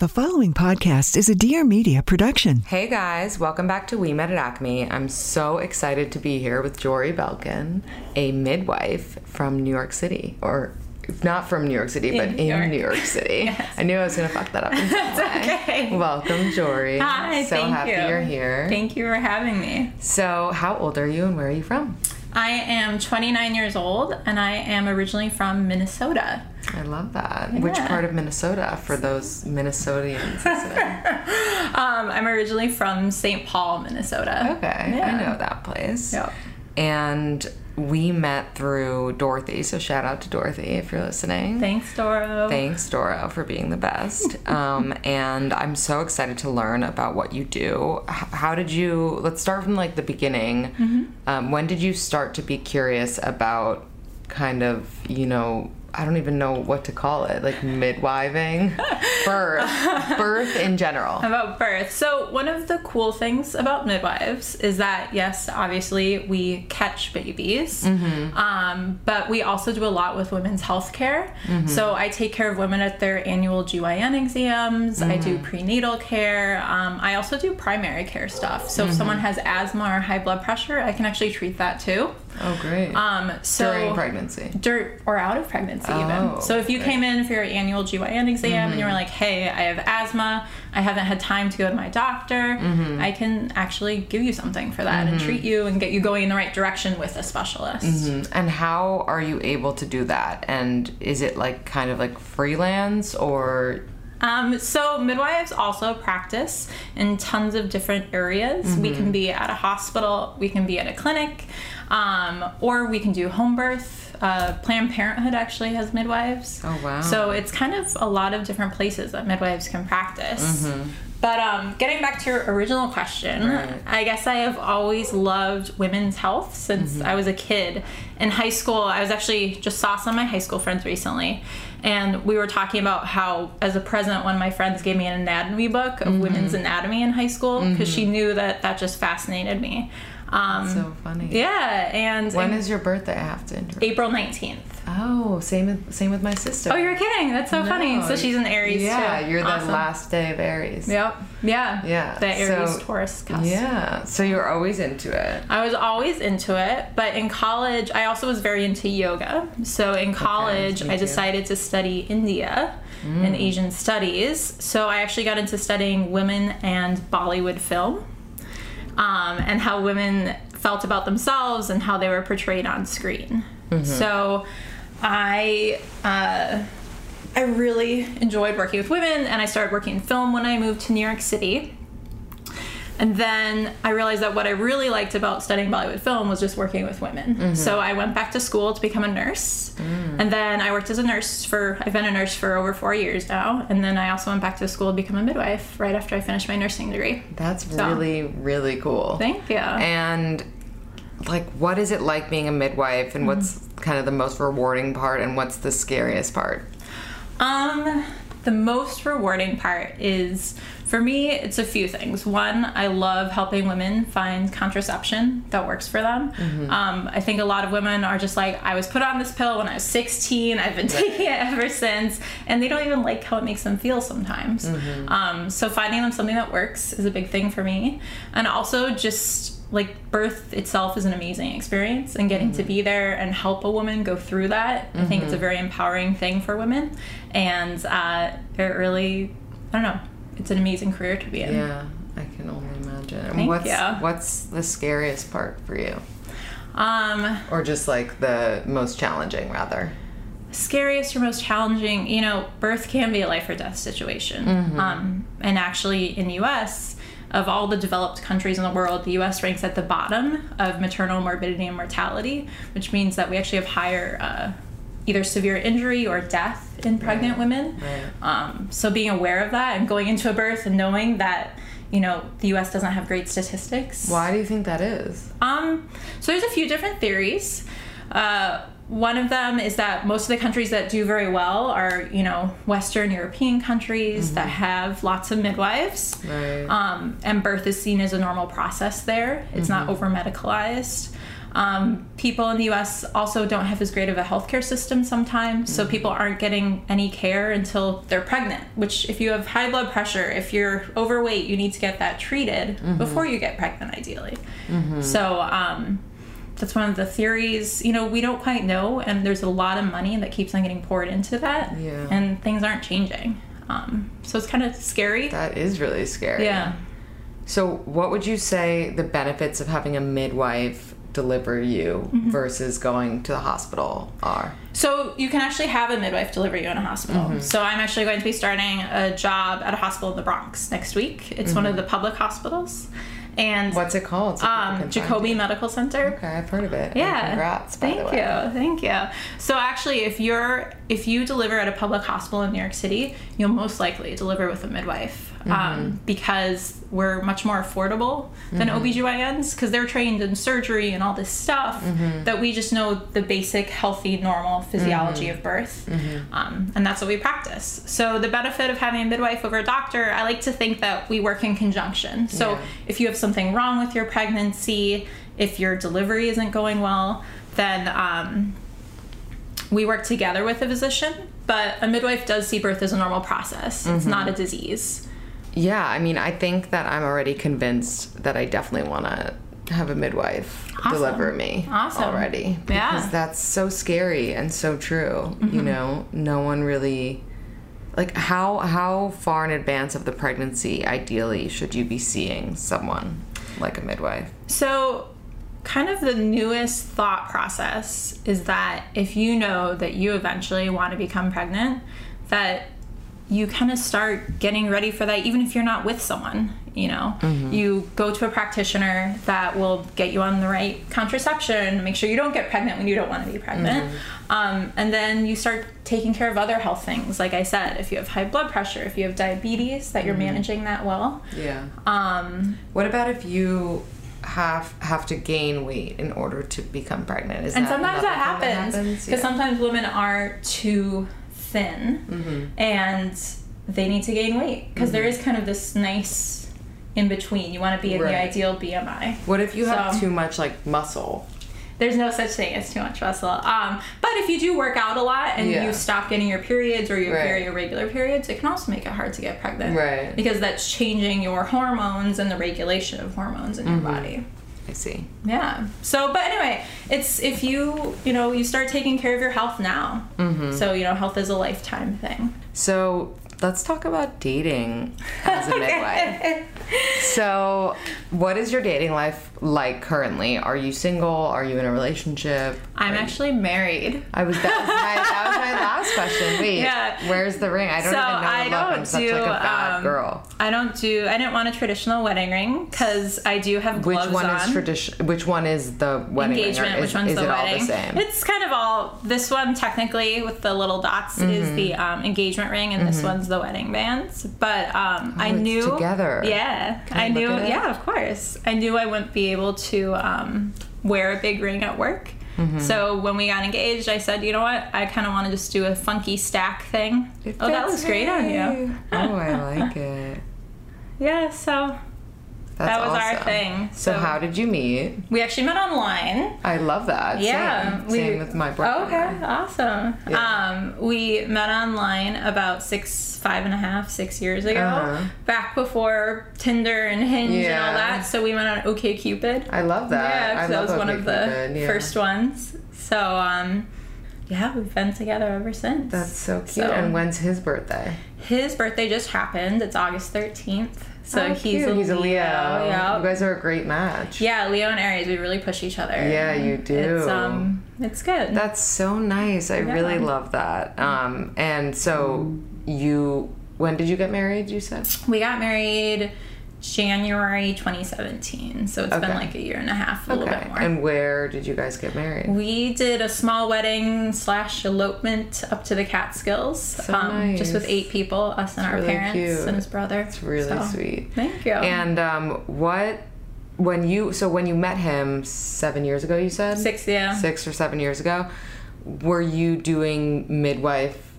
The following podcast is a Dear Media production. Hey guys, welcome back to We Met at Acme. I'm so excited to be here with Jori Belkin, a midwife from New York City, or not from New York City, but In in New York. New York City. I knew I was gonna fuck that up. in some way. okay. Welcome, Jori. Hi, so thank happy you. are here. Thank you for having me. so, how old are you, and where are you from? I am 29 years old and I am originally from Minnesota. I love that. Which part of Minnesota for those Minnesotians? Um, I'm originally from St. Paul, Minnesota. Okay, I know that place. Yep. And we met through Dorothy, so shout out to Dorothy if you're listening. Thanks, Doro. Thanks, Doro, for being the best. Um, and I'm so excited to learn about what you do. How did you, let's start from like the beginning. Mm-hmm. Um, when did you start to be curious about kind of, you know, I don't even know what to call it, like midwiving, birth, birth in general. About birth. So, one of the cool things about midwives is that, yes, obviously we catch babies, Mm-hmm. um, but we also do a lot with women's health care. Mm-hmm. So, I take care of women at their annual GYN exams, I do Mm-hmm. prenatal care, um, I also do primary care stuff. So, if Mm-hmm. someone has asthma or high blood pressure, I can actually treat that too. Oh, great. Um, so During pregnancy. dirt or out of pregnancy Oh, even. So if you okay. came in for your annual GYN exam and you were Mm-hmm. like, "Hey, I have asthma. I haven't had time to go to my doctor. Mm-hmm. I can actually give you something for that and treat you and get you going in the right direction with a specialist." Mm-hmm. And how are you able to do that? And is it like kind of like freelance or Um, so midwives also practice in tons of different areas. We Mm-hmm. can be at a hospital, we can be at a clinic, um, or we can do home birth. Uh, Planned Parenthood actually has midwives. Oh, wow. So it's kind of a lot of different places that midwives can practice. But um, getting back to your original question, Mm-hmm. Right. I guess I have always loved women's health since Mm-hmm. I was a kid. In high school, I was actually just saw some of my high school friends recently, and we were talking about how, as a present, one of my friends gave me an anatomy book Mm-hmm. of women's anatomy in high school because she knew that that just fascinated me. Um, so funny? yeah, and When is your birthday? I have to interrupt. April nineteenth. Oh, same with, same with my sister. Oh, you're kidding! That's so funny. So she's an Aries too. Yeah, too. you're the last day of Aries. Yep. Yeah. Yeah, The Aries so- Taurus cusp. Yeah. So you're always into it. I was always into it, but in college, I also was very into yoga. So in college, me I. Mm. decided to study India and Asian studies. So I actually got into studying women and Bollywood film um, and how women felt about themselves and how they were portrayed on screen. Mm-hmm. So I. Uh, I really enjoyed working with women, and I started working in film when I moved to New York City. And then I realized that what I really liked about studying Bollywood film was just working with women. So I went back to school to become a nurse. And then I worked as a nurse for, I've been a nurse for over four years now. And then I also went back to school to become a midwife right after I finished my nursing degree. That's So- really, really cool. Thank you. And like, what is it like being a midwife, and what's Mm-hmm. Kind of the most rewarding part, and what's the scariest part? Um, the most rewarding part is for me, it's a few things. One, I love helping women find contraception that works for them. Um, I think a lot of women are just like, I was put on this pill when I was 16, I've been taking it ever since, and they don't even like how it makes them feel sometimes. Um, so finding them something that works is a big thing for me. And also just like birth itself is an amazing experience and getting to be there and help a woman go through that i think it's a very empowering thing for women and uh, it really i don't know it's an amazing career to be in Yeah, I can only imagine. Thank what's you. what's the scariest part for you? um Or just like the most challenging rather? scariest or most challenging you know birth can be a life or death situation um, and actually in the us of all the developed countries in the world the us ranks at the bottom of maternal morbidity and mortality which means that we actually have higher uh, either severe injury or death in pregnant women Right. um, so being aware of that and going into a birth and knowing that you know the us doesn't have great statistics Why do you think that is? um, so there's a few different theories. Uh, one of them is that most of the countries that do very well are, you know, Western European countries that have lots of midwives. Right. Um, and birth is seen as a normal process there. It's not over medicalized. Um, people in the US also don't have as great of a healthcare system sometimes, so people aren't getting any care until they're pregnant. Which, if you have high blood pressure, if you're overweight, you need to get that treated before you get pregnant, ideally. So, um, that's one of the theories. You know, we don't quite know, and there's a lot of money that keeps on getting poured into that, Yeah. and things aren't changing. Um, so it's kind of scary. That is really scary. yeah. So, what would you say the benefits of having a midwife deliver you Mm-hmm. versus going to the hospital are? So you can actually have a midwife deliver you in a hospital. Mm-hmm. So I'm actually going to be starting a job at a hospital in the Bronx next week. It's one of the public hospitals, and. What's it called? So um, Jacobi. Medical Center. Okay, I've heard of it. And Yeah. congrats, by thank the way. you. Thank you. So actually if you're if you deliver at a public hospital in New York City, you'll most likely deliver with a midwife. Mm-hmm. Um, because we're much more affordable than Mm-hmm. OBGYNs because they're trained in surgery and all this stuff Mm-hmm. that we just know the basic healthy normal physiology Mm-hmm. of birth um, and that's what we practice so the benefit of having a midwife over a doctor i like to think that we work in conjunction so Yeah. if you have something wrong with your pregnancy if your delivery isn't going well then um, we work together with a physician but a midwife does see birth as a normal process it's not a Mm-hmm. disease Yeah, I mean, I think that I'm already convinced that I definitely want to have a midwife Awesome. deliver me Awesome. already. Yeah. Because that's so scary and so true. You Mm-hmm. know, no one really like how how far in advance of the pregnancy ideally should you be seeing someone like a midwife? So, kind of the newest thought process is that if you know that you eventually want to become pregnant, that you kind of start getting ready for that, even if you're not with someone. You know, you go to a practitioner that will get you on the right contraception, make sure you don't get pregnant when you don't want to be pregnant. Um, and then you start taking care of other health things. Like I said, if you have high blood pressure, if you have diabetes, that you're managing that well. Yeah. Um, What about if you have have to gain weight in order to become pregnant? Is and that sometimes that happens because Yeah. sometimes women are too thin Mm-hmm. and they need to gain weight because there is kind of this nice in between you want to be in the ideal bmi What if you have So- too much like muscle? there's no such thing as too much muscle um, but if you do work out a lot and Yeah. you stop getting your periods or your Right. very irregular periods it can also make it hard to get pregnant Right. because that's changing your hormones and the regulation of hormones in your Mm-hmm. body I see. Yeah. So, but anyway, it's if you you know you start taking care of your health now. Mm-hmm. So you know, health is a lifetime thing. So let's talk about dating as a midwife. So, what is your dating life like currently? Are you single? Are you in a relationship? I'm actually married. I was that was my that was my last question. Wait, Yeah. where's the ring? I don't so even know I don't I'm such do like a bad um, girl. I don't do. I didn't want a traditional wedding ring because I do have Which one on. is tradition? Which one is the wedding ring, engagement, Is, which one's is the it wedding. all the same? It's kind of all. This one technically with the little dots is Mm-hmm. the um, engagement ring, and this one's the wedding bands. But um, I Oh, it's knew together. Yeah, Can I knew. Yeah, of course. I knew I wouldn't be able to um, wear a big ring at work. Mm-hmm. So when we got engaged, I said, you know what? I kind of want to just do a funky stack thing. oh, that looks great on you. oh, I like it. Yeah. So That's that was our thing. So, how did you meet? we actually met online. I love that. Yeah, Same, we- Same with my brother. Okay, awesome. Yeah. Um, we met online about six, five and a half, six years ago, Uh-huh. back before Tinder and Hinge and all that. So we went on OKCupid. I love that. Yeah, because that was one of the yeah. first ones. So, um, yeah, we've been together ever since. That's so cute. So- and when's his birthday? His birthday just happened. It's August 13th. So Oh, he's, a he's a Leo. Yeah. You guys are a great match. yeah, Leo and Aries, we really push each other. Yeah, you do. It's um it's good. That's so nice. I really love that. Um, and so you, when did you get married? You said. we got married January 2017. So it's Okay. been like a year and a half, a little bit more. And where did you guys get married? we did a small wedding slash elopement up to the Catskills, um, just with eight people, us and our really parents cute. and his brother. It's really So, sweet. Thank you. And um, what when you so when you met him seven years ago, you said Six, yeah. six or seven years ago, were you doing midwife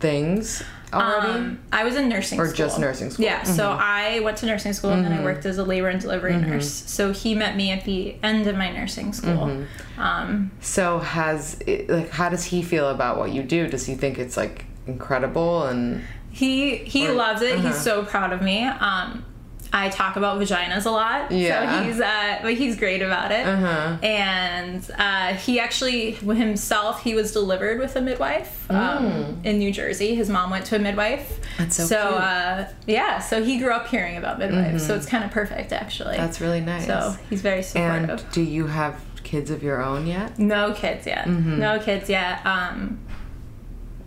things already? Um, I was in nursing school. Or school. just nursing school? Mm-hmm. Yeah, so I went to nursing school and then I worked as a labor and delivery nurse. So he met me at the end of my nursing school. Mm-hmm. Um, so has it, like how does he feel about what you do? Does he think it's like incredible and he he Or- loves it. uh-huh. He's so proud of me. Um, I talk about vaginas a lot. Yeah. So he's uh, but he's great about it. Uh-huh. And uh, he actually himself he was delivered with a midwife um, in New Jersey. His mom went to a midwife. Mm. That's so. Mm-hmm. uh, yeah, so he grew up hearing about midwives. So it's kind of perfect actually. that's really nice. So he's very supportive. and do you have kids of your own yet? No kids yet. Mm-hmm. No kids yet. Um,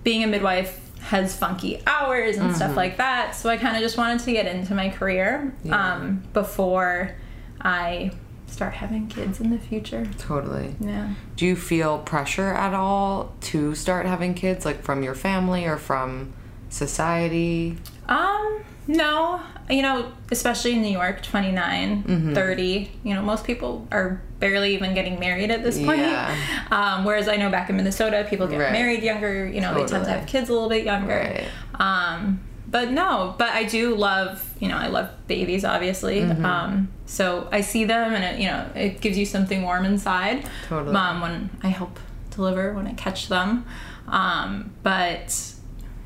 being a midwife has funky hours and Mm-hmm. stuff like that. So I kind of just wanted to get into my career um, before I start having kids in the future. Totally. Yeah. Do you feel pressure at all to start having kids, like from your family or from society? Um, no. You know, especially in New York, 29, Mm-hmm. 30, you know, most people are barely even getting married at this point. Yeah. Um, whereas I know back in Minnesota, people get Right. married younger, you know, they tend to have kids a little bit younger. Right. Um, but no, but I do love, you know, I love babies, obviously. Mm-hmm. Um, so I see them and, it, you know, it gives you something warm inside. Totally. Um, when I help deliver, when I catch them. Um, but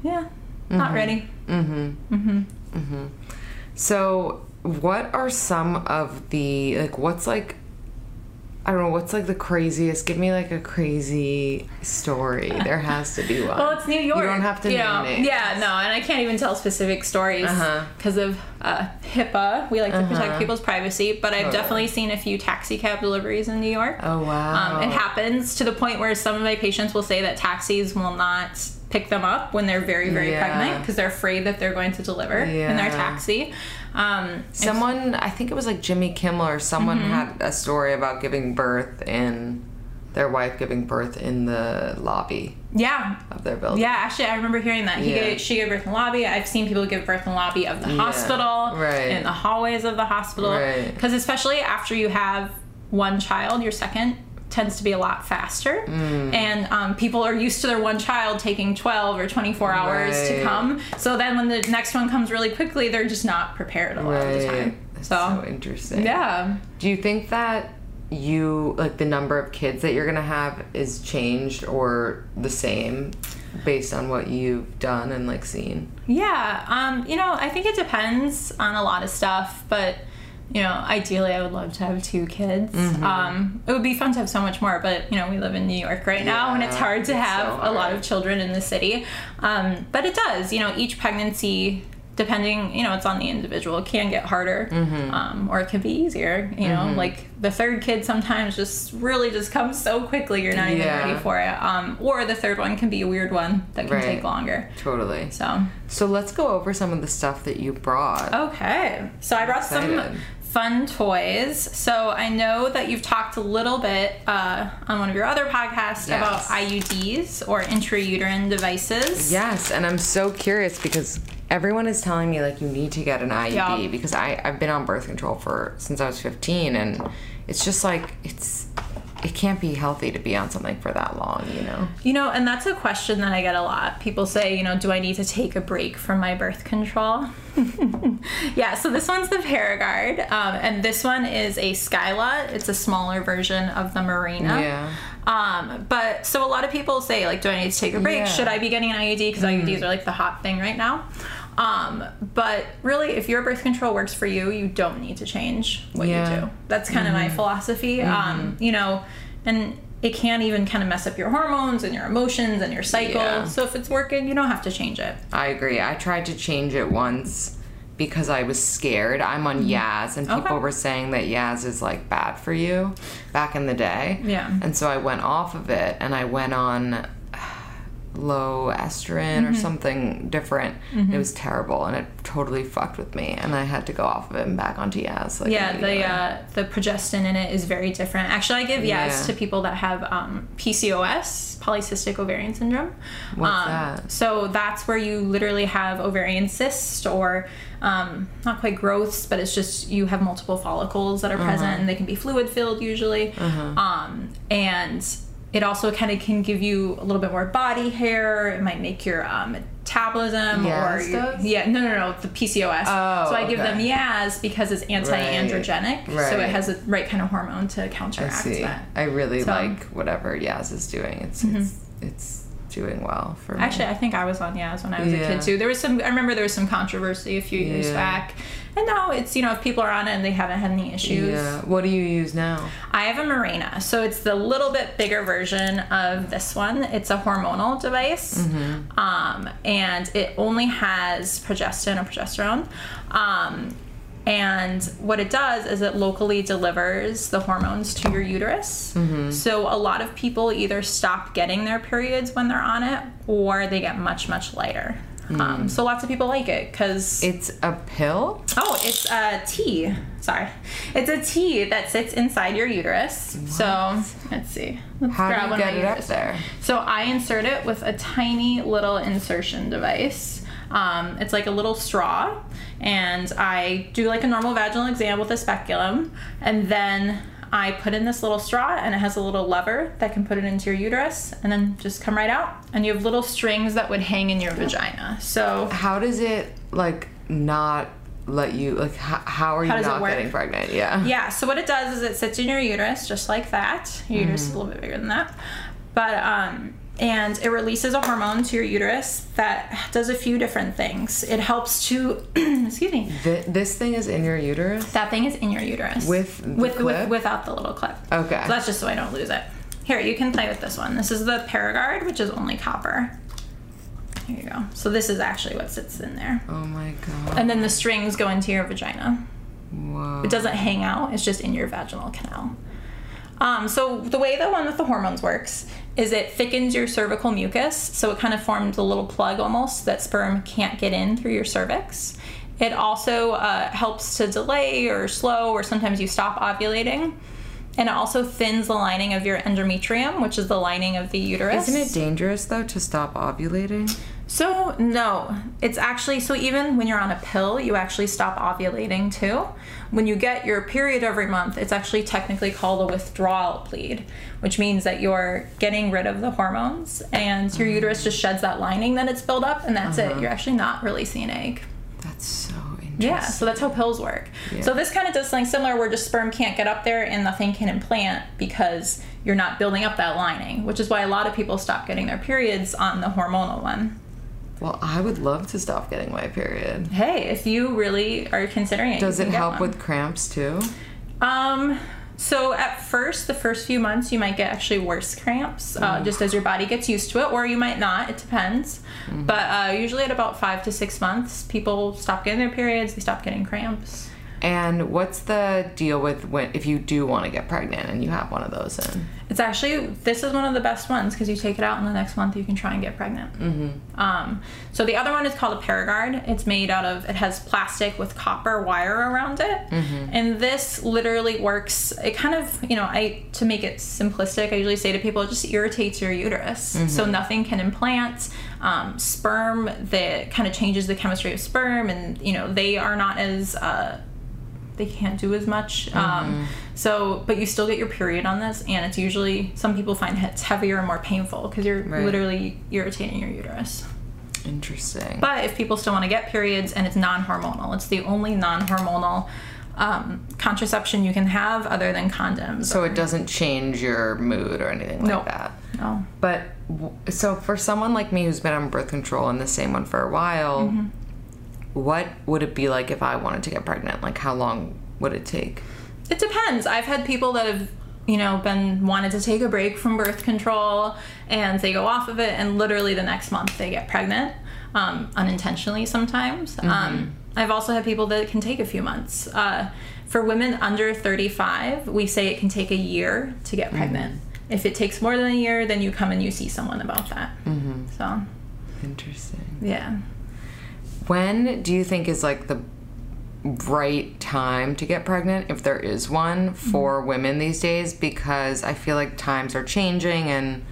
yeah, not ready. mm-hmm. ready. So, what are some of the like? What's like? I don't know. What's like the craziest? Give me like a crazy story. There has to be one. Well, it's New York. You don't have to you name names. Yeah, no, and I can't even tell specific stories Uh-huh. because of uh, HIPAA. We like to protect people's privacy, but I've definitely seen a few taxi cab deliveries in New York. Oh wow. Um, it happens to the point where some of my patients will say that taxis will not pick them up when they're very, very Yeah. pregnant because they're afraid that they're going to deliver in their taxi. Um, Someone, I think it was like Jimmy Kimmel or someone Mm-hmm. had a story about giving birth in their wife giving birth in the lobby yeah, of their building. Yeah, actually, I remember hearing that. He Yeah. gave, she gave birth in the lobby. I've seen people give birth in the lobby of the hospital, right. in the hallways of the hospital. Right. Because especially after you have one child, your second tends to be a lot faster. Mm. And um, people are used to their one child taking 12 or 24 hours to come. So then when the next one comes really quickly, they're just not prepared a lot of the time. That's So, so interesting. yeah. Do you think that you like the number of kids that you're gonna have is changed or the same based on what you've done and like seen? Yeah, um, you know, I think it depends on a lot of stuff, but you know, ideally, I would love to have two kids. Mm-hmm. Um, it would be fun to have so much more, but you know, we live in New York right now, and it's hard to have so a lot of children in the city. Um, but it does, you know, each pregnancy. Depending, you know, it's on the individual. It can get harder, Mm-hmm. um, or it can be easier. You know, like the third kid sometimes just really just comes so quickly you're not even ready for it. Um, or the third one can be a weird one that can Right. take longer. Totally. So So let's go over some of the stuff that you brought. Okay. So I brought some fun toys. So I know that you've talked a little bit uh, on one of your other podcasts about IUDs or intrauterine devices. Yes, and I'm so curious because everyone is telling me like you need to get an IUD Yeah. because I I've been on birth control for since I was 15 and it's just like it's it can't be healthy to be on something for that long, you know. You know, and that's a question that I get a lot. People say, you know, do I need to take a break from my birth control? yeah, so this one's the Paragard, um, and this one is a Skyla. It's a smaller version of the Mirena. Yeah. Um, but so a lot of people say, like, do I need to take a break? Yeah. Should I be getting an IUD? Because IUDs are like the hot thing right now. Um, but really, if your birth control works for you, you don't need to change what Yeah. you do. That's kind of my philosophy. Um, you know, and it can even kind of mess up your hormones and your emotions and your cycle. Yeah. So if it's working, you don't have to change it. I agree. I tried to change it once because I was scared. I'm on Yaz, and people Mm-hmm. Okay. were saying that Yaz is like bad for you back in the day. Yeah. And so I went off of it and I went on low estrogen Mm-hmm. or something different. It was terrible and it totally fucked with me. And I had to go off of it and back onto Yaz. Like, Yeah, the uh, the progestin in it is very different. Actually, I give Yeah. to people that have um, PCOS, polycystic ovarian syndrome. What's um, that? So that's where you literally have ovarian cysts or um, not quite growths, but it's just you have multiple follicles that are Uh-huh. present and they can be fluid filled usually. Um, and it also kind of can give you a little bit more body hair. It might make your um, metabolism or your, yeah no no no the PCOS. Oh, so I give them. Yaz because it's anti-androgenic, so it has the right kind of hormone to I counteract see. that. I really So- Mm-hmm. like whatever Yaz is doing. It's it's it's doing well for me. Actually, I think I was on Yaz when I was a kid too. There was some. I remember there was some controversy a few years Yeah. back, and now it's you know if people are on it and they haven't had any issues. yeah. What do you use now? I have a Mirena, so it's the little bit bigger version of this one. It's a hormonal device, Mm-hmm. um, and it only has progestin or progesterone. Um, and what it does is it locally delivers the hormones to your uterus. Mm-hmm. So a lot of people either stop getting their periods when they're on it, or they get much much lighter. Mm. Um, so lots of people like it because It's a pill. Oh, it's a tea. Sorry. It's a tea that sits inside your uterus. So, let's see. Let's How do you one get it up there? So, I insert it with a tiny little insertion device. Um, it's like a little straw, and I do like a normal vaginal exam with a speculum, and then I put in this little straw, and it has a little lever that can put it into your uterus, and then just come right out. And you have little strings that would hang in your vagina. So, How does it like not let you like? How, how are you How it not getting pregnant? Yeah. Yeah, so what it does is it sits in your uterus just like that. Your uterus is a little bit bigger than that. But um and it releases a hormone to your uterus that does a few different things. It helps to excuse me. Th- this thing is in your uterus. That thing is in your uterus. With the with, clip? with without the little clip. Okay. So that's just so I don't lose it. Here, you can play with this one. This is the Paragard, which is only copper. Here you go. So this is actually what sits in there. Oh my god. And then the strings go into your vagina. Whoa. It doesn't hang out. It's just in your vaginal canal. Um, so the way the one with the hormones works is it thickens your cervical mucus, so it kind of forms a little plug almost that sperm can't get in through your cervix. It also uh, helps to delay or slow, or sometimes you stop ovulating. And it also thins the lining of your endometrium, which is the lining of the uterus. Isn't it dangerous though to stop ovulating? So, no. It's actually, so even when you're on a pill, you actually stop ovulating too. When you get your period every month, it's actually technically called a withdrawal bleed, which means that you're getting rid of the hormones and your mm. uterus just sheds that lining that it's built up, and that's it. Uh-huh. You're actually not releasing an egg. That's so interesting. Yeah, so that's how pills work. So this kind of does something similar where just sperm can't get up there and nothing can implant because you're not building up that lining, which is why a lot of people stop getting their periods on the hormonal one. Well, I would love to stop getting my period. Hey, if you really are considering it, Does it help with cramps too? Um, so at first, the first few months, you might get actually worse cramps, uh, just as your body gets used to it, or you might not. It depends. But uh, usually, at about five to six months, people stop getting their periods. They stop getting cramps. And what's the deal with when if you do want to get pregnant and you have one of those in? It's actually this is one of the best ones because you take it out and the next month you can try and get pregnant. Mm-hmm. Um, so the other one is called a Paragard. It's made out of it has plastic with copper wire around it, and this literally works. It kind of you know I to make it simplistic, I usually say to people it just irritates your uterus, so nothing can implant. Um, sperm that kind of changes the chemistry of sperm, and you know they are not as uh, they can't do as much. Mm-hmm. Um, so, but you still get your period on this, and it's usually some people find it's heavier and more painful because you're Right. literally irritating your uterus. Interesting. But if people still want to get periods and it's non hormonal, it's the only non hormonal um, contraception you can have other than condoms. so it doesn't change your mood or anything like Nope. that. no. But so for someone like me who's been on birth control and the same one for a while, Mm-hmm. What would it be like if I wanted to get pregnant? Like how long would it take? It depends. I've had people that have, you know, been wanted to take a break from birth control and they go off of it, and literally the next month they get pregnant, um, unintentionally sometimes. Um, I've also had people that can take a few months. Uh, for women under 35, we say it can take a year to get pregnant. If it takes more than a year, then you come and you see someone about that. So, Interesting. yeah. When do you think is like the right time to get pregnant, if there is one, for women these days? Because I feel like times are changing and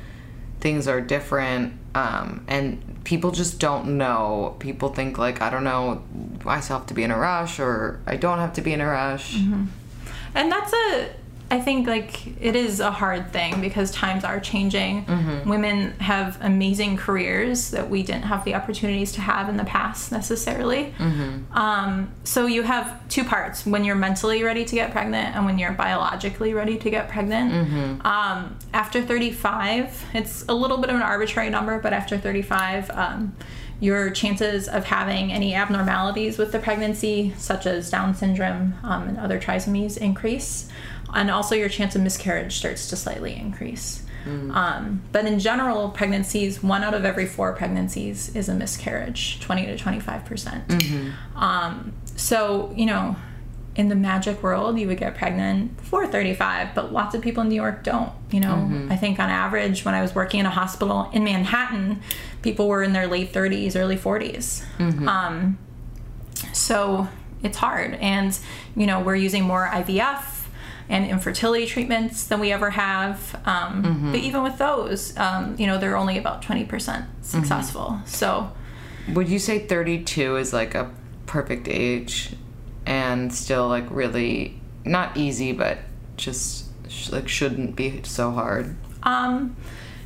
things are different, um, and people just don't know. People think like, I don't know, I still have to be in a rush, or I don't have to be in a rush. and that's a i think like it is a hard thing because times are changing. Women have amazing careers that we didn't have the opportunities to have in the past necessarily. Um, so you have two parts when you're mentally ready to get pregnant and when you're biologically ready to get pregnant. Um, after 35 it's a little bit of an arbitrary number but after 35 um, your chances of having any abnormalities with the pregnancy, such as Down syndrome um, and other trisomies, increase. And also, your chance of miscarriage starts to slightly increase. Um, but in general, pregnancies, one out of every four pregnancies is a miscarriage, 20 to 25%. percent Um, so, you know, in the magic world, you would get pregnant before 35, but lots of people in New York don't. You know, I think on average, when I was working in a hospital in Manhattan, people were in their late 30s, early 40s. Um, so it's hard. And, you know, we're using more IVF and infertility treatments than we ever have. Um, But even with those, um, you know, they're only about 20% successful. So, Would you say 32 is like a perfect age and still like really not easy, but just sh- like shouldn't be so hard? Um,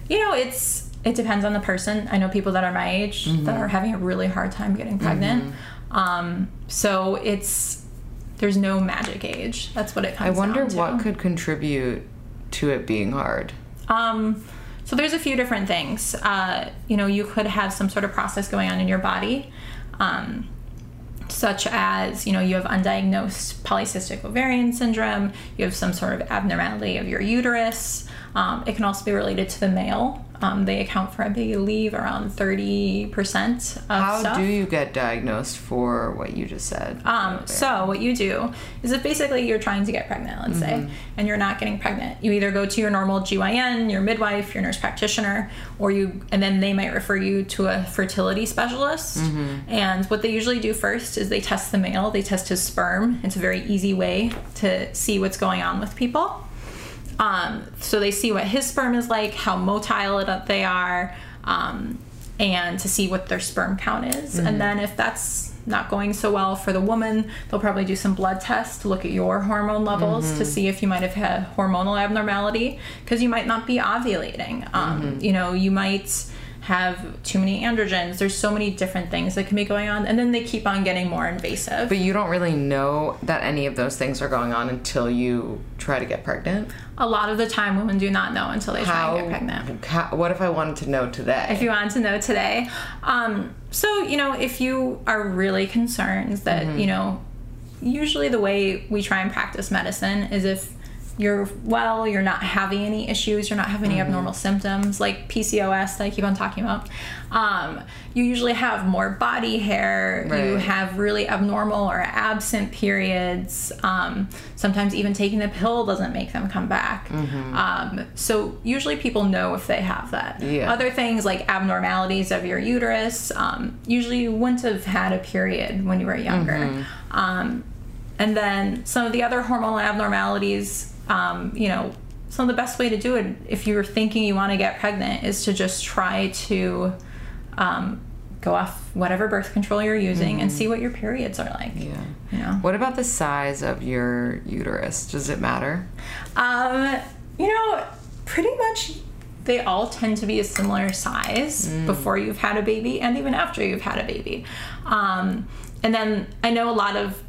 you know, it's it depends on the person. I know people that are my age that are having a really hard time getting pregnant. Um, so it's there's no magic age. That's what it I comes wonder down to. I wonder what could contribute to it being hard. Um, so there's a few different things. Uh, you know, you could have some sort of process going on in your body, um, such as you know you have undiagnosed polycystic ovarian syndrome. You have some sort of abnormality of your uterus. Um, it can also be related to the male. Um, they account for, I believe, around 30% of How stuff. do you get diagnosed for what you just said? Um, so what you do is if basically you're trying to get pregnant, let's say, and you're not getting pregnant, you either go to your normal GYN, your midwife, your nurse practitioner, or you, and then they might refer you to a fertility specialist. And what they usually do first is they test the male, they test his sperm. It's a very easy way to see what's going on with people. Um, so they see what his sperm is like, how motile it, they are, um, and to see what their sperm count is. And then if that's not going so well for the woman, they'll probably do some blood tests to look at your hormone levels to see if you might have had hormonal abnormality because you might not be ovulating. Um, You know, you might have too many androgens. There's so many different things that can be going on, and then they keep on getting more invasive. But you don't really know that any of those things are going on until you try to get pregnant. a lot of the time, women do not know until they try How, and get pregnant. how- what if I wanted to know today? if you wanted to know today. Um, so, you know, if you are really concerned that, you know, usually the way we try and practice medicine is if you're well, you're not having any issues, you're not having any abnormal symptoms like PCOS that I keep on talking about. Um, you usually have more body hair, you have really abnormal or absent periods. Um, sometimes even taking the pill doesn't make them come back. Um, so usually people know if they have that. Yeah. Other things like abnormalities of your uterus, um, usually you wouldn't have had a period when you were younger. Um, and then some of the other hormonal abnormalities, um, you know, some of the best way to do it if you're thinking you want to get pregnant is to just try to um, go off whatever birth control you're using and see what your periods are like. Yeah. You know? What about the size of your uterus? Does it matter? Um, you know, pretty much they all tend to be a similar size before you've had a baby and even after you've had a baby. Um, and then I know a lot of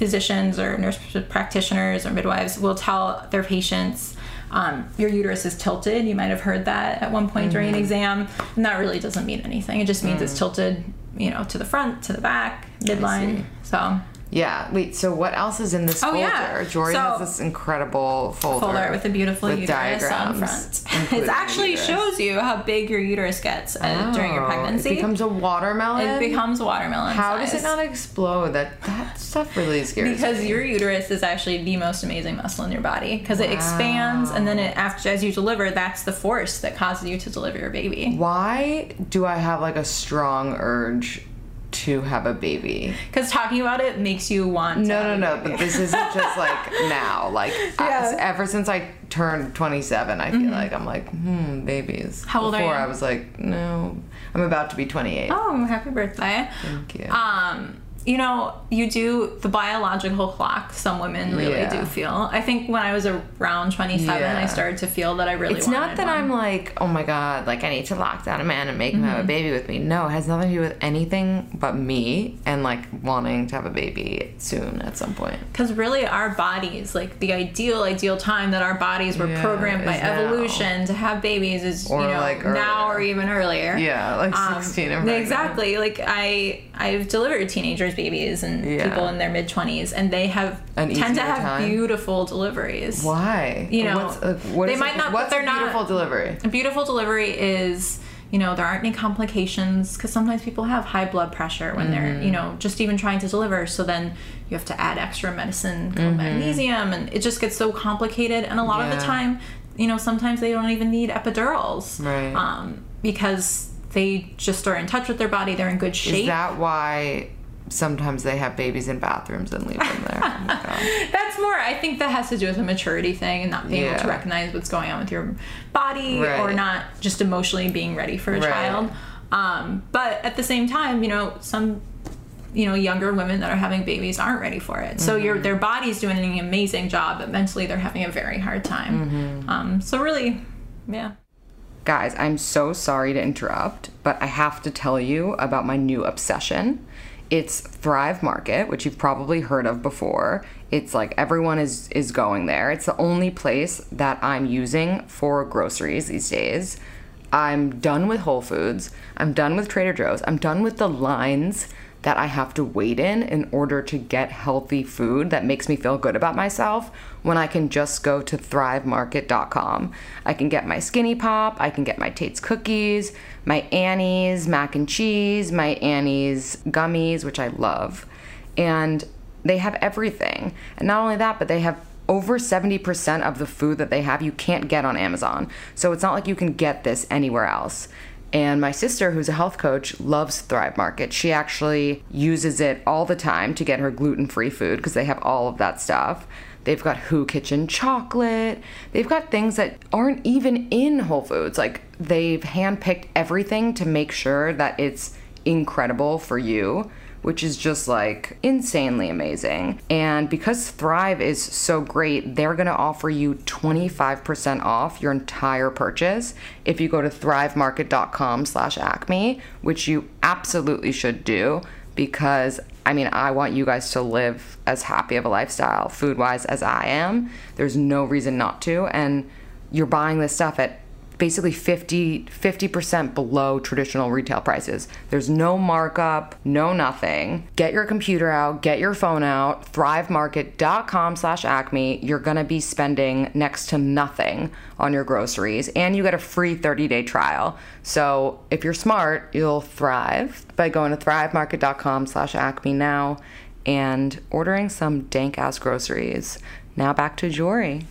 physicians or nurse practitioners or midwives will tell their patients um, your uterus is tilted. You might have heard that at one point during an exam, and that really doesn't mean anything. It just means it's tilted, you know, to the front, to the back, midline. So Yeah. Wait. So what else is in this Oh, folder? yeah. Jori So- has this incredible folder, folder with a beautiful with uterus on front. It actually shows you how big your uterus gets uh, during your Oh, pregnancy. It becomes a watermelon. It becomes a watermelon. How does it not explode? That that stuff really scares me. Because me. your uterus is actually the most amazing muscle in your body because it expands and then it after as you deliver, that's the force that causes you to deliver your baby. Why do I have like a strong urge to have a baby? Because talking about it makes you want. to No, no, no. But this isn't just like now. Like I- ever since I turned 27, I feel like I'm like, hmm, babies. Mm-hmm. How old are Before you? I was like, no, I'm about to be 28. Oh, happy birthday! Thank you. Um, you know, you do the biological clock. Some women really Yeah. do feel. I think when I was around 27, Yeah. I started to feel that I really. it's not that one. I'm like, oh my god, like I need to lock down a man and make him Mm-hmm. have a baby with me. No, it has nothing to do with anything but me and like wanting to have a baby soon at some point. Because really, our bodies, like the ideal, ideal time that our bodies were Yeah, programmed by now. evolution to have babies is, Or, you know, like, now or even earlier. Yeah, like Um, 16 and pregnant. Exactly. Like I, I've delivered babies, and Yeah. people in their mid twenties, and they have An tend to have time? beautiful deliveries. Why? You know, what's, uh, what they is might a, not- What's they're a not- beautiful delivery? A beautiful delivery is, you know, there aren't any complications because sometimes people have high blood pressure when they're, Mm-hmm. you know, just even trying to deliver. So then you have to add extra medicine called Mm-hmm. magnesium, and it just gets so complicated. And a lot of the time, you know, sometimes they don't even need epidurals, Right. Um, because they just are in touch with their body. They're in good shape. Is that why sometimes they have babies in bathrooms and leave them there? Oh. That's more. I think that has to do with a maturity thing and not being able to recognize what's going on with your body or not just emotionally being ready for a Right. child. Um, but at the same time, you know, some you know younger women that are having babies aren't ready for it. So your Mm-hmm. their body's doing an amazing job, but mentally they're having a very hard time. Mm-hmm. Um, so really, yeah. Guys, I'm so sorry to interrupt, but I have to tell you about my new obsession. It's Thrive Market, which you've probably heard of before. It's like everyone is is going there. It's the only place that I'm using for groceries these days. I'm done with Whole Foods. I'm done with Trader Joe's. I'm done with the lines that I have to wait in in order to get healthy food that makes me feel good about myself when I can just go to thrivemarket.com. I can get my Skinny Pop, I can get my Tate's cookies, my Annie's mac and cheese, my Annie's gummies, which I love. And they have everything. And not only that, but they have over 70% of the food that they have you can't get on Amazon. So it's not like you can get this anywhere else. And my sister, who's a health coach, loves Thrive Market. She actually uses it all the time to get her gluten free food because they have all of that stuff. They've got Hu Kitchen chocolate. They've got things that aren't even in Whole Foods. Like they've handpicked everything to make sure that it's incredible for you which is just like insanely amazing. And because Thrive is so great, they're gonna offer you 25% off your entire purchase if you go to thrivemarket.com slash acme, which you absolutely should do because I mean, I want you guys to live as happy of a lifestyle food wise as I am. There's no reason not to. And you're buying this stuff at basically 50 50% below traditional retail prices. There's no markup, no nothing. Get your computer out, get your phone out, thrivemarket.com slash acme. You're gonna be spending next to nothing on your groceries and you get a free 30-day trial. So if you're smart, you'll thrive by going to thrivemarket.com slash acme now and ordering some dank ass groceries. Now back to Jori.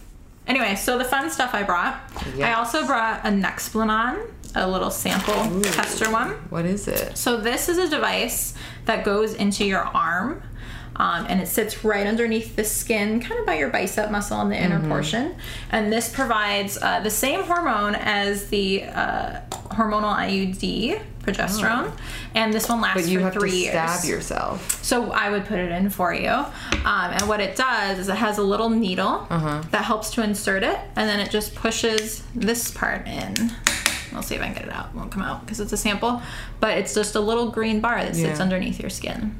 Anyway, so the fun stuff I brought. I also brought a Nexplanon, a little sample tester one. What is it? So this is a device that goes into your arm. Um, and it sits right underneath the skin, kind of by your bicep muscle in the inner portion. And this provides uh, the same hormone as the uh, hormonal IUD progesterone, and this one lasts But you for have to three stab yourself. So I would put it in for you. Um, and what it does is it has a little needle Uh-huh. that helps to insert it, and then it just pushes this part in. I'll see if I can get it out. It won't come out because it's a sample, but it's just a little green bar that sits Yeah. underneath your skin.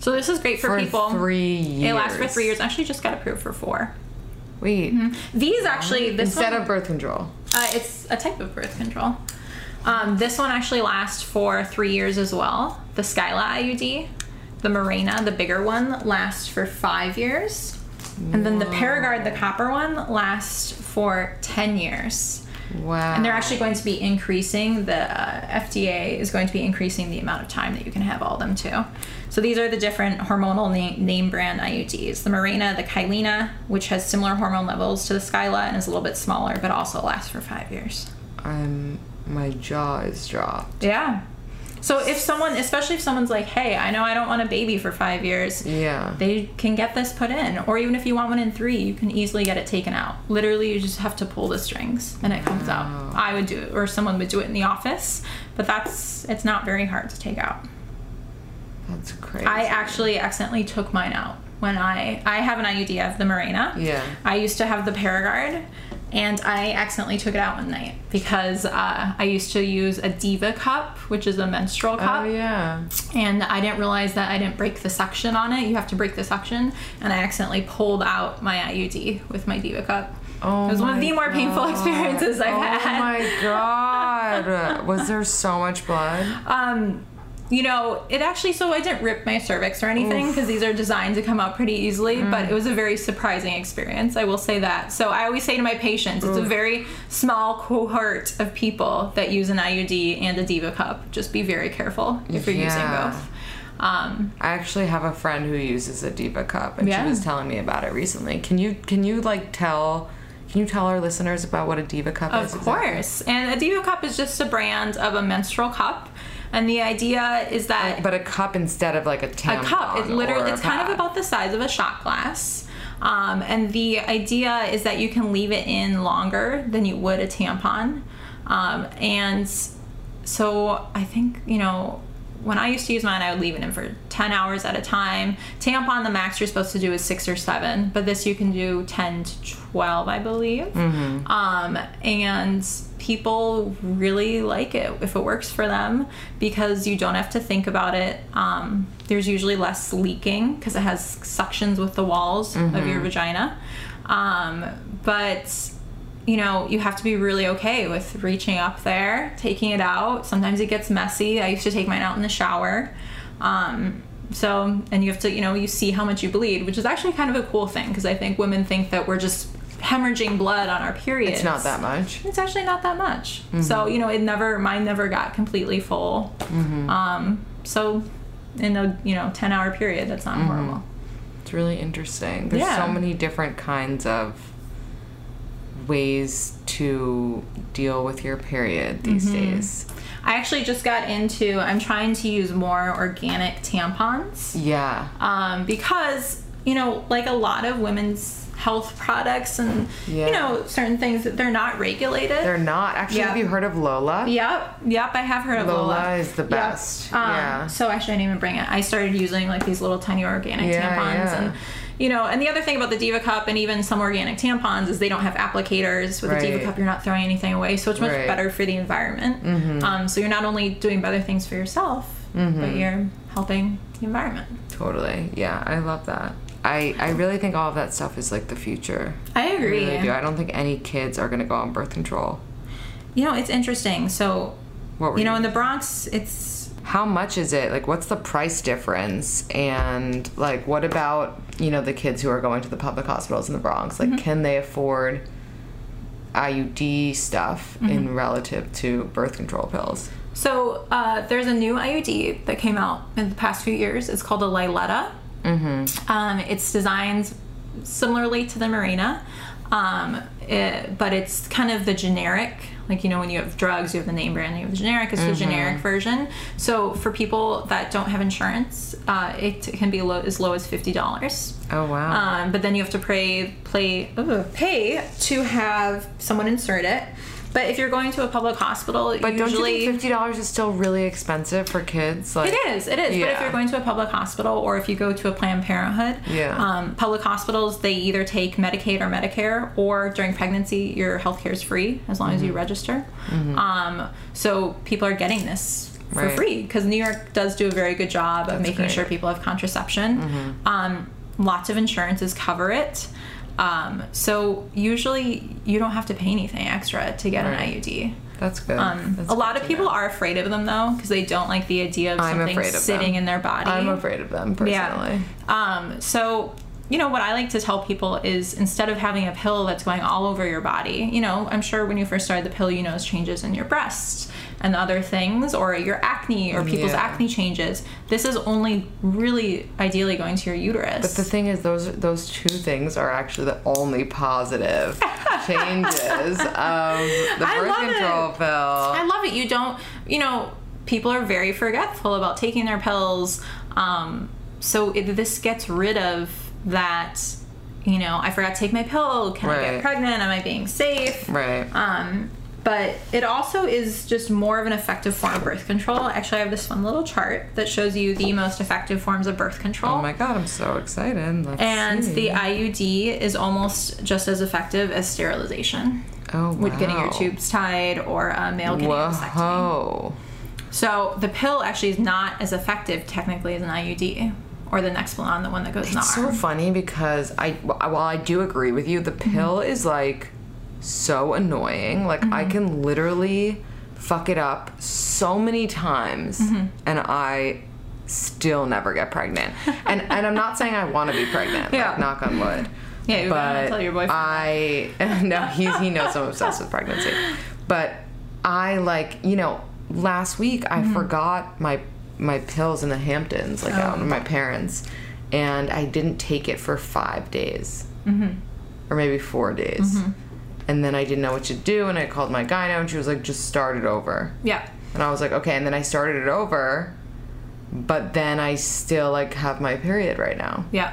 So this is great for, For people. three years. It lasts for three years. Actually, just got approved for four. Wait. These actually, this Instead one, of birth control. uh, it's a type of birth control. Um, this one actually lasts for three years as well. The Skyla IUD, the Mirena, the bigger one, lasts for five years. And then the Paragard, the copper one, lasts for 10 years. Wow. And they're actually going to be increasing, the uh, FDA is going to be increasing the amount of time that you can have all of them too. So these are the different hormonal name, name brand IUDs. The Mirena, the Kyleena, which has similar hormone levels to the Skyla and is a little bit smaller, but also lasts for five years. I'm my jaw is dropped. Yeah. So if someone, especially if someone's like, hey, I know I don't want a baby for five years, Yeah. they can get this put in. Or even if you want one in three, you can easily get it taken out. Literally, you just have to pull the strings and it comes out. I would do it, or someone would do it in the office, but that's, it's not very hard to take out. That's crazy. I actually accidentally took mine out when I, I have an IUD, I have the Mirena. Yeah. I used to have the Paragard. And I accidentally took it out one night because uh, I used to use a Diva cup, which is a menstrual cup Oh yeah. and I didn't realize that I didn't break the suction on it. You have to break the suction, and I accidentally pulled out my IUD with my Diva cup. Oh it was one of the more painful experiences I've oh had. Oh my god. Was there so much blood? Um, you know, it actually so I didn't rip my cervix or anything because these are designed to come out pretty easily, Mm. but it was a very surprising experience. I will say that. So I always say to my patients, it's a very small cohort of people that use an IUD and a Diva cup. Just be very careful if you're using both. Um, I actually have a friend who uses a Diva cup, and Yeah. she was telling me about it recently. Can you can you like tell? Can you tell our listeners about what a Diva cup is? Of exactly? course. And a Diva cup is just a brand of a menstrual cup. And the idea is that But a cup instead of like a tampon. a cup, it literally, it's kind of about the size of a shot glass. Um, and the idea is that you can leave it in longer than you would a tampon. Um, and so I think, you know, when I used to use mine, I would leave it in for 10 hours at a time. Tampon, the max you're supposed to do is six or seven, but this you can do 10 to 12, I believe. Um, and people really like it if it works for them because you don't have to think about it. Um, there's usually less leaking because it has suctions with the walls of your vagina. Um, but you know, you have to be really okay with reaching up there, taking it out. Sometimes it gets messy. I used to take mine out in the shower. Um, so, and you have to, you know, you see how much you bleed, which is actually kind of a cool thing because I think women think that we're just hemorrhaging blood on our periods. It's not that much. It's actually not that much. So, you know, it never, mine never got completely full. Um, so, in a, you know, 10 hour period, that's not horrible. It's really interesting. There's Yeah. so many different kinds of ways to deal with your period these Mm-hmm. days. I actually just got into, I'm trying to use more organic tampons. Yeah. um, because you know like a lot of women's health products and Yeah. you know certain things that they're not regulated They're not. Actually, Yeah. have you heard of Lola? yep yep i have heard of Lola lola is the Yep. best. Um, Yeah. so actually i didn't even bring it i started using like these little tiny organic Yeah, tampons yeah. and you know and the other thing about the diva cup and even some organic tampons is they don't have applicators with the diva cup you're not throwing anything away so it's much Right. Mm-hmm. better for the environment um, so you're not only doing better things for yourself but you're helping the environment Totally. Yeah, I love that. I, I really think all of that stuff is like the future. i agree. I really do. I don't think any kids are going to go on birth control. You know, it's interesting. So, What were you know, you- in the Bronx, it's How much is it? Like, what's the price difference? And, like, what about, you know, the kids who are going to the public hospitals in the Bronx? Mm-hmm. Like, can they afford IUD stuff Mm-hmm. in relative to birth control pills? so uh, there's a new IUD that came out in the past few years. It's called a Liletta. Mm-hmm. Um, it's designed similarly to the Mirena, um, it, but it's kind of the generic. Like you know, when you have drugs, you have the name brand, you have the generic. It's the generic version. So for people that don't have insurance, uh, it can be low, as low as fifty dollars. Oh, wow. Um, but then you have to pay, play, pay to have someone insert it. But if you're going to a public hospital, But don't you think fifty dollars is still really expensive for kids? Like it is, it is. But if you're going to a public hospital or if you go to a Planned Parenthood, Yeah. um, public hospitals they either take Medicaid or Medicare, or during pregnancy your health care is free as long Mm-hmm. as you register. Um, so people are getting this for Right. free because New York does do a very good job of making great. Mm-hmm. sure people have contraception. Um, lots of insurances cover it. Um, so usually you don't have to pay anything extra to get Right. an IUD. That's good. Um, That's a lot of people know. are afraid of them though because they don't like the idea of something of sitting them. in their body. I'm afraid of them personally. Yeah. Um, so, you know, what I like to tell people is instead of having a pill that's going all over your body, you know, I'm sure when you first started the pill, you noticed changes in your breasts and other things, or your acne, or people's Yeah. acne changes. This is only really ideally going to your uterus. But the thing is, those those two things are actually the only positive changes of the birth love it. control pill. I love it. You don't, you know, people are very forgetful about taking their pills. Um, so it, this gets rid of that, you know, I forgot to take my pill. Can I get pregnant? Am I being safe? Right. Um, but it also is just more of an effective form of birth control. Actually, I have this fun little chart that shows you the most effective forms of birth control. oh my god, I'm so excited. Let's and see. the IUD is almost just as effective as sterilization. oh With getting your tubes tied or a male getting a vasectomy. Whoa. So the pill actually is not as effective technically as an IUD or the next Nexplanon, the one that goes in the It's so funny because I while I do agree with you, the pill Mm-hmm. is like so annoying. Like I Mm-hmm. can literally fuck it up so many times Mm-hmm. and I still never get pregnant. and and I'm not saying I want to be pregnant. Yeah. Like knock on wood. Yeah, you but tell your boyfriend I no, he's he knows I'm obsessed with pregnancy. But I like, you know, last week I Mm-hmm. forgot my my pills in the Hamptons, like Oh. out with my parents, and I didn't take it for five days, mm-hmm. or maybe four days, Mm-hmm. And then I didn't know what to do, and I called my gyno, and she was like, "Just start it over," Yeah. and I was like, "Okay," and then I started it over, but then I still like have my period right now, Yeah.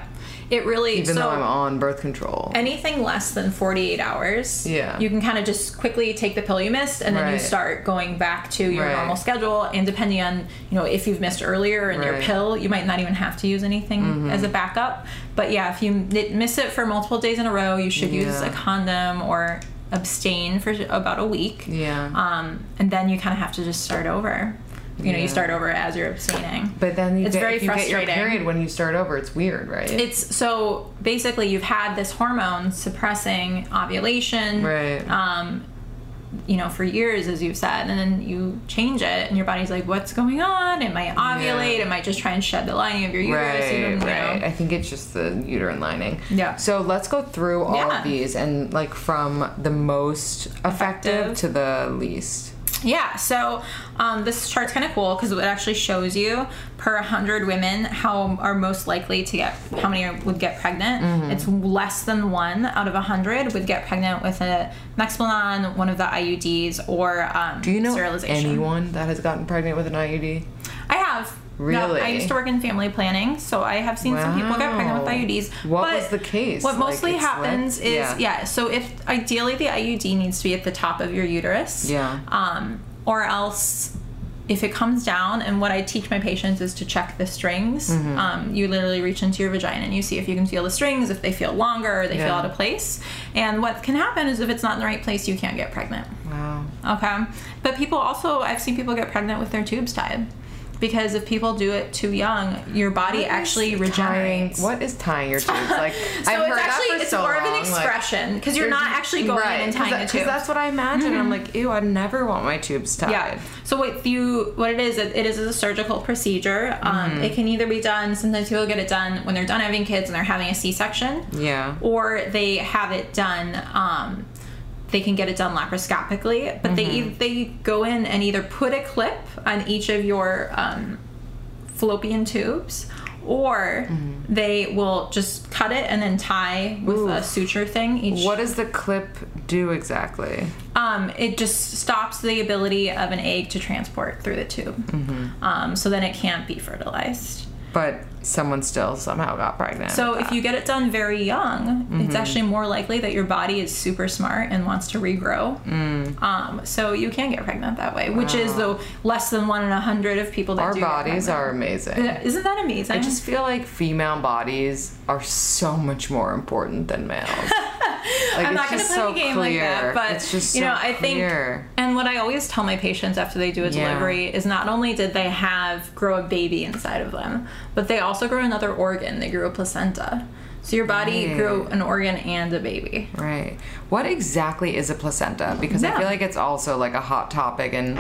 It really even so though I'm on birth control. anything less than 48 hours Yeah. you can kind of just quickly take the pill you missed and then you start going back to your Right. normal schedule and depending on you know if you've missed earlier in your Right. Mm-hmm. pill you might not even have to use anything as a backup but yeah if you miss it for multiple days in a row you should use a condom or abstain for about a week Yeah. um, and then you kind of have to just start over you know you start over as you're abstaining but then you it's get, very if you get your frustrating. period when you start over. It's weird, right? it's so basically you've had this hormone suppressing ovulation Right. um you know for years as you've said and then you change it and your body's like what's going on it might ovulate Yeah. it might just try and shed the lining of your uterus Right, don't right. know I think it's just the uterine lining. Yeah. So let's go through all Yeah. of these and like from the most effective, Effective. to the least. Yeah, so um, this chart's kind of cool because it actually shows you per 100 women how are most likely to get, how many are, would get pregnant. Mm-hmm. It's less than one out of 100 would get pregnant with a Nexplanon, one of the IUDs, or um, Do you know sterilization. anyone that has gotten pregnant with an IUD? I have. No, Really? I used to work in family planning, so I have seen some people get pregnant with Wow. IUDs. What but was the case? What Like, mostly happens slipped? is Yeah. yeah. So if ideally the IUD needs to be at the top of your uterus. Yeah. Um, or else. If it comes down, and what I teach my patients is to check the strings. Mm-hmm. Um, you literally reach into your vagina and you see if you can feel the strings, if they feel longer, or they feel out of place. And what can happen is if it's not in the right place, you can't get pregnant. Wow. Okay. But people also, I've seen people get pregnant with their tubes tied. Because if people do it too young, your body actually Tying- regenerates. what is tying your tubes? Like So I've it's heard actually that for it's so more of an expression because you're not actually going in and tying the that- Mm-hmm. that's what I imagine. I'm like, ew, I'd never want my tubes tied. yeah. So what you what it is it it is a surgical procedure. Um, Mm-hmm. It can either be done. Sometimes people get it done when they're done having kids and they're having a C-section. Yeah. Or they have it done. Um, they can get it done laparoscopically, but they Mm-hmm. e- they go in and either put a clip on each of your um, fallopian tubes. Or Mm-hmm. they will just cut it and then tie with a suture thing. Each What does the clip do exactly? um, it just stops the ability of an egg to transport through the tube. Mm-hmm. Um, so then it can't be fertilized. But someone still somehow got pregnant. So if you get it done very young, Mm-hmm. it's actually more likely that your body is super smart and wants to regrow. Mm. Um, so you can get pregnant that way, which is the less than one in a hundred of people that our bodies are amazing. Isn't that amazing? I just feel like female bodies are so much more important than males. Like I'm not going to play so a game clear. like that, but it's just you know, so I think, clear. and what I always tell my patients after they do a Yeah. delivery is not only did they have grow a baby inside of them, but they also grew another organ. They grew a placenta. So your body Right. grew an organ and a baby. Right. What exactly is a placenta? Because I feel like it's also like a hot topic and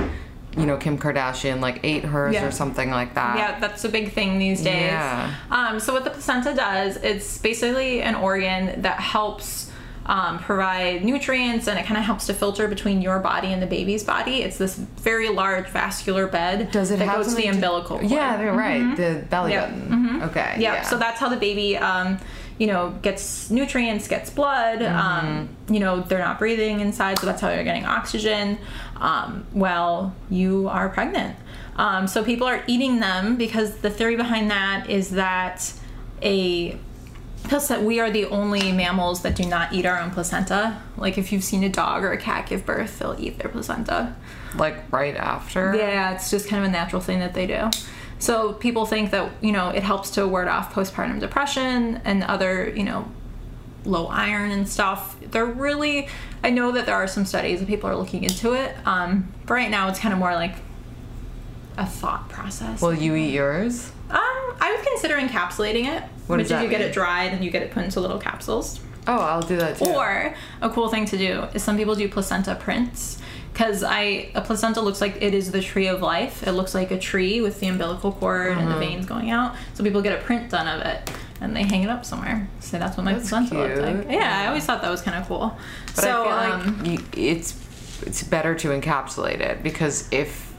you know, Kim Kardashian like ate hers Yeah. or something like that. Yeah, that's a big thing these days. Yeah. Um, so what the placenta does, it's basically an organ that helps um, provide nutrients and it kind of helps to filter between your body and the baby's body. It's this very large vascular bed Does it that goes to the umbilical cord. Yeah, they're right. The belly Yeah. button. Okay. Yeah, Yeah. so that's how the baby, um, you know, gets nutrients, gets blood. Mm-hmm. Um, you know, they're not breathing inside, so that's how they're getting oxygen. Um, well, you are pregnant. Um, so people are eating them because the theory behind that is that a that we are the only mammals that do not eat our own placenta. Like if you've seen a dog or a cat give birth, they'll eat their placenta. like right after. Yeah, it's just kind of a natural thing that they do. So people think that, you know, it helps to ward off postpartum depression and other, you know, low iron and stuff. They're really, I know that there are some studies that people are looking into it. Um, but right now it's kind of more like a thought process. Will you eat yours? um, I would consider encapsulating it. What which is you get mean? it dried and you get it put into little capsules. Oh, I'll do that too. Or a cool thing to do is some people do placenta prints because I a placenta looks like it is the tree of life. It looks like a tree with the umbilical cord and Uh-huh. the veins going out. So people get a print done of it and they hang it up somewhere. So that's what my That's placenta looked like. cute. Yeah, I always thought that was kind of cool. But so I feel like um, you, it's it's better to encapsulate it because if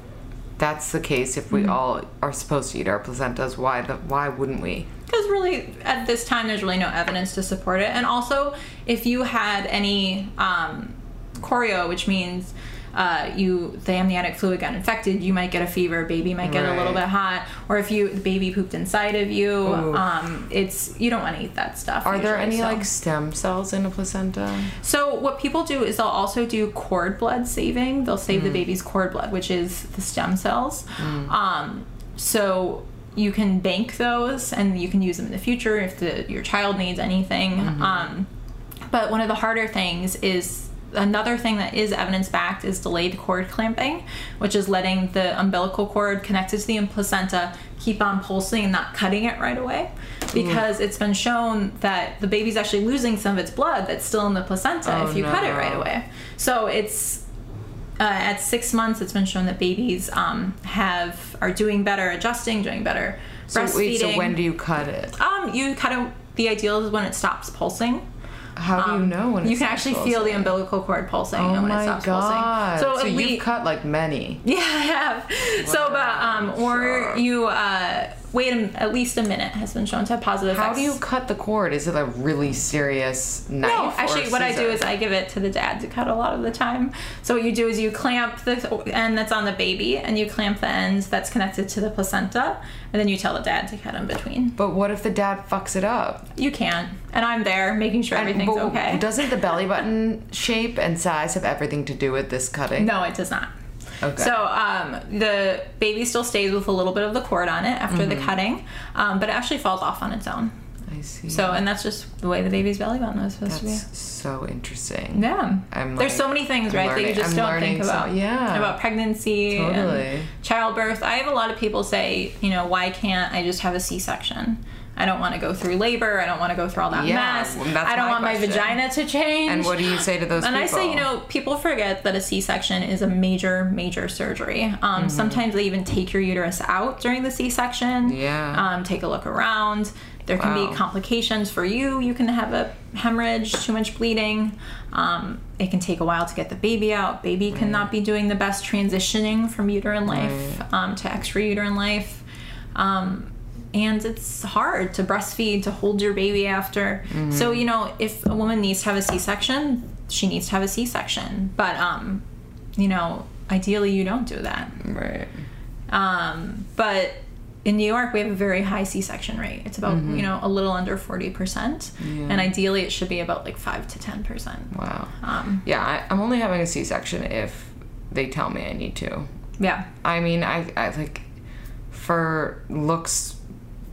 that's the case, if Mm-hmm. we all are supposed to eat our placentas, why the why wouldn't we? Because really at this time there's really no evidence to support it and also if you had any um, chorio which means uh, you the amniotic fluid got infected you might get a fever baby might get a little bit hot or if you the baby pooped inside of you um, it's you don't want to eat that stuff Are there any so. like stem cells in a placenta? So what people do is they'll also do cord blood saving. They'll save Mm. the baby's cord blood, which is the stem cells. Um, so you can bank those and you can use them in the future if the, your child needs anything. Mm-hmm. Um, but one of the harder things is another thing that is evidence backed is delayed cord clamping, which is letting the umbilical cord connected to the placenta keep on pulsing and not cutting it right away. Because it's been shown that the baby's actually losing some of its blood that's still in the placenta Oh, if you cut it right away. So it's uh, at six months, it's been shown that babies um, have are doing better adjusting, doing better So wait, so when do you cut it? um, you cut of the ideal is when it stops pulsing. How do you know when Um, you can actually feel the umbilical cord pulsing Oh and when my it stops god! pulsing. So, we, you've cut like many. yeah, I have. So, but um, or sure. you uh, wait a, at least a minute has been shown to have positive How effects. do you cut the cord? Is it a really serious knife? No, actually, what I do is I give it to the dad to cut a lot of the time. So what you do is you clamp the end that's on the baby, and you clamp the end that's connected to the placenta, and then you tell the dad to cut in between. But what if the dad fucks it up? You can't. and I'm there making sure everything's but okay. Doesn't the belly button shape and size have everything to do with this cutting? No, it does not. Okay. So um, the baby still stays with a little bit of the cord on it after Mm-hmm. the cutting, um, but it actually falls off on its own. I see. So, and that's just the way the baby's belly button is supposed that's to be. so interesting. Yeah. I'm There's like- so many things, right, that you just I'm don't learning think so- about. yeah. About pregnancy and Totally. childbirth. I have a lot of people say, you know, why can't I just have a C-section? I don't want to go through labor. I don't want to go through all that Yeah, mess. well, I don't my want question. my vagina to change. And what do you say to those people? And I say, you know, people forget that a C-section is a major, major surgery. Um, Mm-hmm. Sometimes they even take your uterus out during the C-section. Yeah. Um, take a look around. There can Wow. be complications for you. You can have a hemorrhage, too much bleeding. Um, it can take a while to get the baby out. Baby cannot be doing the best transitioning from uterine life um, to extra-uterine life. Um, and it's hard to breastfeed to hold your baby after so you know if a woman needs to have a c-section she needs to have a c-section but um you know ideally you don't do that right. um but in New York, we have a very high C-section rate. It's about Mm-hmm. you know a little under forty percent, and ideally it should be about like five to ten percent. Wow. Um, yeah, I, I'm only having a C-section if they tell me I need to. yeah, I mean, I, I like for looks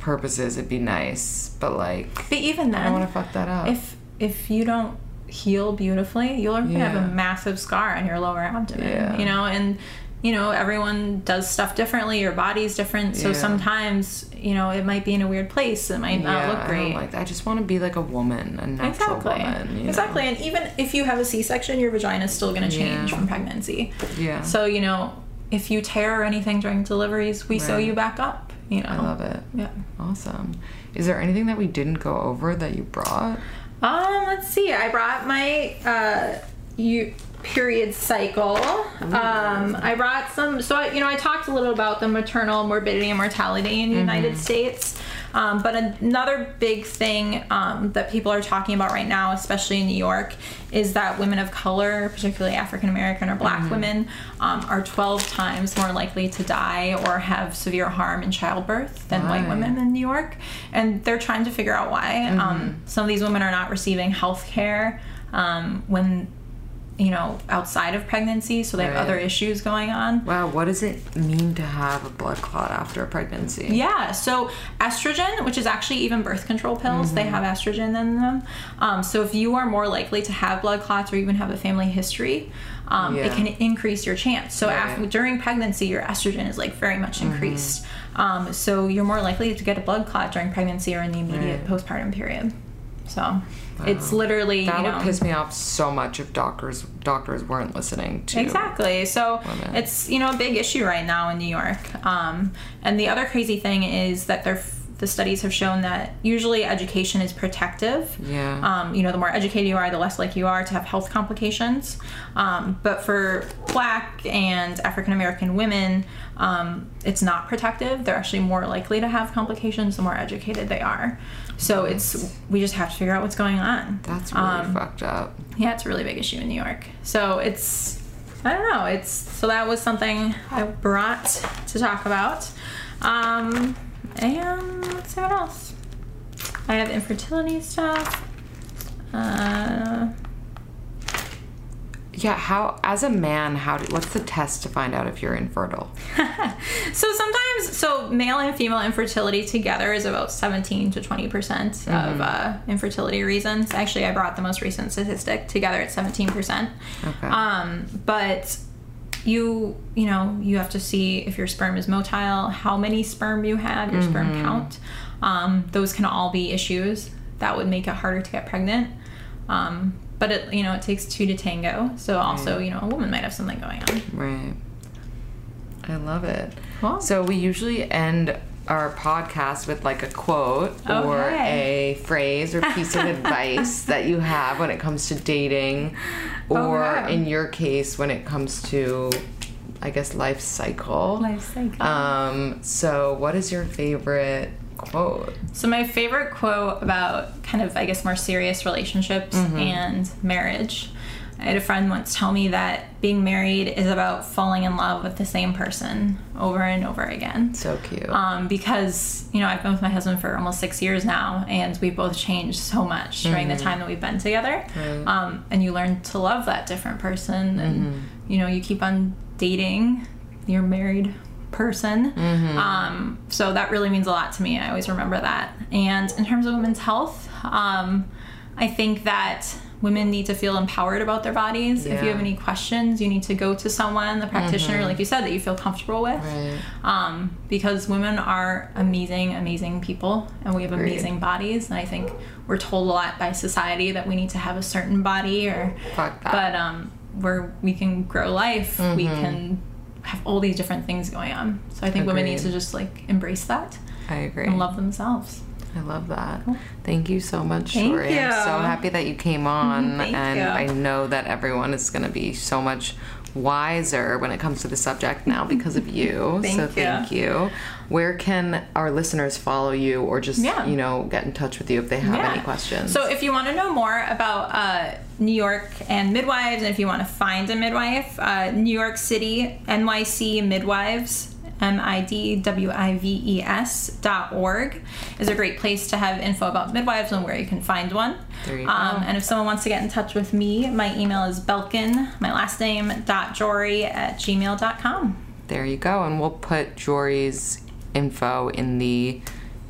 purposes, it'd be nice, but like but even then, I don't want to fuck that up. if if you don't heal beautifully, you'll gonna have a massive scar on your lower abdomen. Yeah. You know, and you know everyone does stuff differently. Your body's different, so Yeah. sometimes you know it might be in a weird place. It might not yeah, look I great. don't like that. I just want to be like a woman, a natural Exactly. woman. you know? Exactly. And even if you have a C section, your vagina is still going to change Yeah. from pregnancy. Yeah. So, you know, if you tear or anything during deliveries, we sew you back up. You know. I love it. Yeah. Awesome. Is there anything that we didn't go over that you brought? Um, let's see. I brought my uh you period cycle. Um, I brought some. So I, you know, I talked a little about the maternal morbidity and mortality in the United States. Um, but another big thing um, that people are talking about right now, especially in New York, is that women of color, particularly African American or Black women, um, are 12 times more likely to die or have severe harm in childbirth than white women in New York. And they're trying to figure out why. Um, some of these women are not receiving health care um, when you know outside of pregnancy so they have other issues going on. Wow, what does it mean to have a blood clot after a pregnancy? yeah so estrogen which is actually even birth control pills they have estrogen in them. Um, so if you are more likely to have blood clots or even have a family history um, it can increase your chance. So Right. after, during pregnancy your estrogen is like very much increased. Um, so you're more likely to get a blood clot during pregnancy or in the immediate Right. postpartum period. So it's literally That you know would piss me off so much if doctors doctors weren't listening to Exactly. So women. it's you know a big issue right now in New York. Um, and the other crazy thing is that they're, the studies have shown that usually education is protective. Yeah. Um, you know, the more educated you are, the less likely you are to have health complications. Um, but for Black and African American women, um, it's not protective. They're actually more likely to have complications the more educated they are. So it's we just have to figure out what's going on. That's really Um, fucked up. yeah, it's a really big issue in New York. So it's I don't know. It's so that was something I brought to talk about. Um, and let's see what else. I have infertility stuff. Uh, Yeah, how as a man, how do what's the test to find out if you're infertile? so sometimes, so male and female infertility together is about 17 to 20 percent of uh, infertility reasons. Actually, I brought the most recent statistic. Together, it's 17 percent. Okay. Um, but you you know you have to see if your sperm is motile, how many sperm you had, your sperm count. Um, those can all be issues that would make it harder to get pregnant. Um, but it you know it takes two to tango. So also you know a woman might have something going on. Right. I love it. Cool. So we usually end our podcast with like a quote or a phrase or piece of advice that you have when it comes to dating or Okay. in your case when it comes to I guess life cycle. Life cycle. Um so what is your favorite quote? So my favorite quote about kind of I guess more serious relationships and marriage. I had a friend once tell me that being married is about falling in love with the same person over and over again. So cute. Um, because you know I've been with my husband for almost six years now, and we've both changed so much during the time that we've been together. Um, and you learn to love that different person, and you know you keep on dating your married person. Um, so that really means a lot to me. I always remember that. And in terms of women's health, um, I think that women need to feel empowered about their bodies. If you have any questions, you need to go to someone, the practitioner, like you said, that you feel comfortable with Right. um, because women are amazing, amazing people, and we have Agreed. amazing bodies. And I think we're told a lot by society that we need to have a certain body, or Fuck that. but um, where we can grow life, we Mm-hmm. can have all these different things going on. So I think women need to just like embrace that I agree. and love themselves. I love that. Thank you so much, Thank. I'm so happy that you came on, Thank and you. I know that everyone is going to be so much wiser when it comes to the subject now because of you. Thank so you. thank you. Where can our listeners follow you, or just Yeah. you know get in touch with you if they have Yeah. any questions? So if you want to know more about uh, New York and midwives, and if you want to find a midwife, uh, New York City NYC midwives M I D W I V E S dot org, is a great place to have info about midwives and where you can find one. There you um, go. And if someone wants to get in touch with me, my email is belkin, my last name, dot jori at gmail.com. There you go. And we'll put Jori's info in the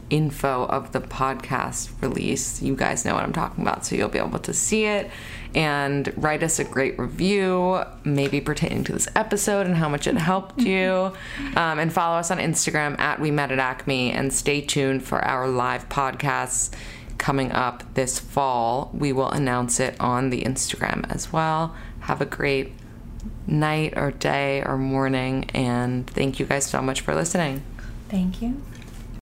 info of the podcast release. You guys know what I'm talking about, so you'll be able to see it and write us a great review, maybe pertaining to this episode and how much it helped you. Um, and follow us on Instagram at We Met at Acme and stay tuned for our live podcasts coming up this fall. We will announce it on the Instagram as well. Have a great night or day or morning, and thank you guys so much for listening. Thank you.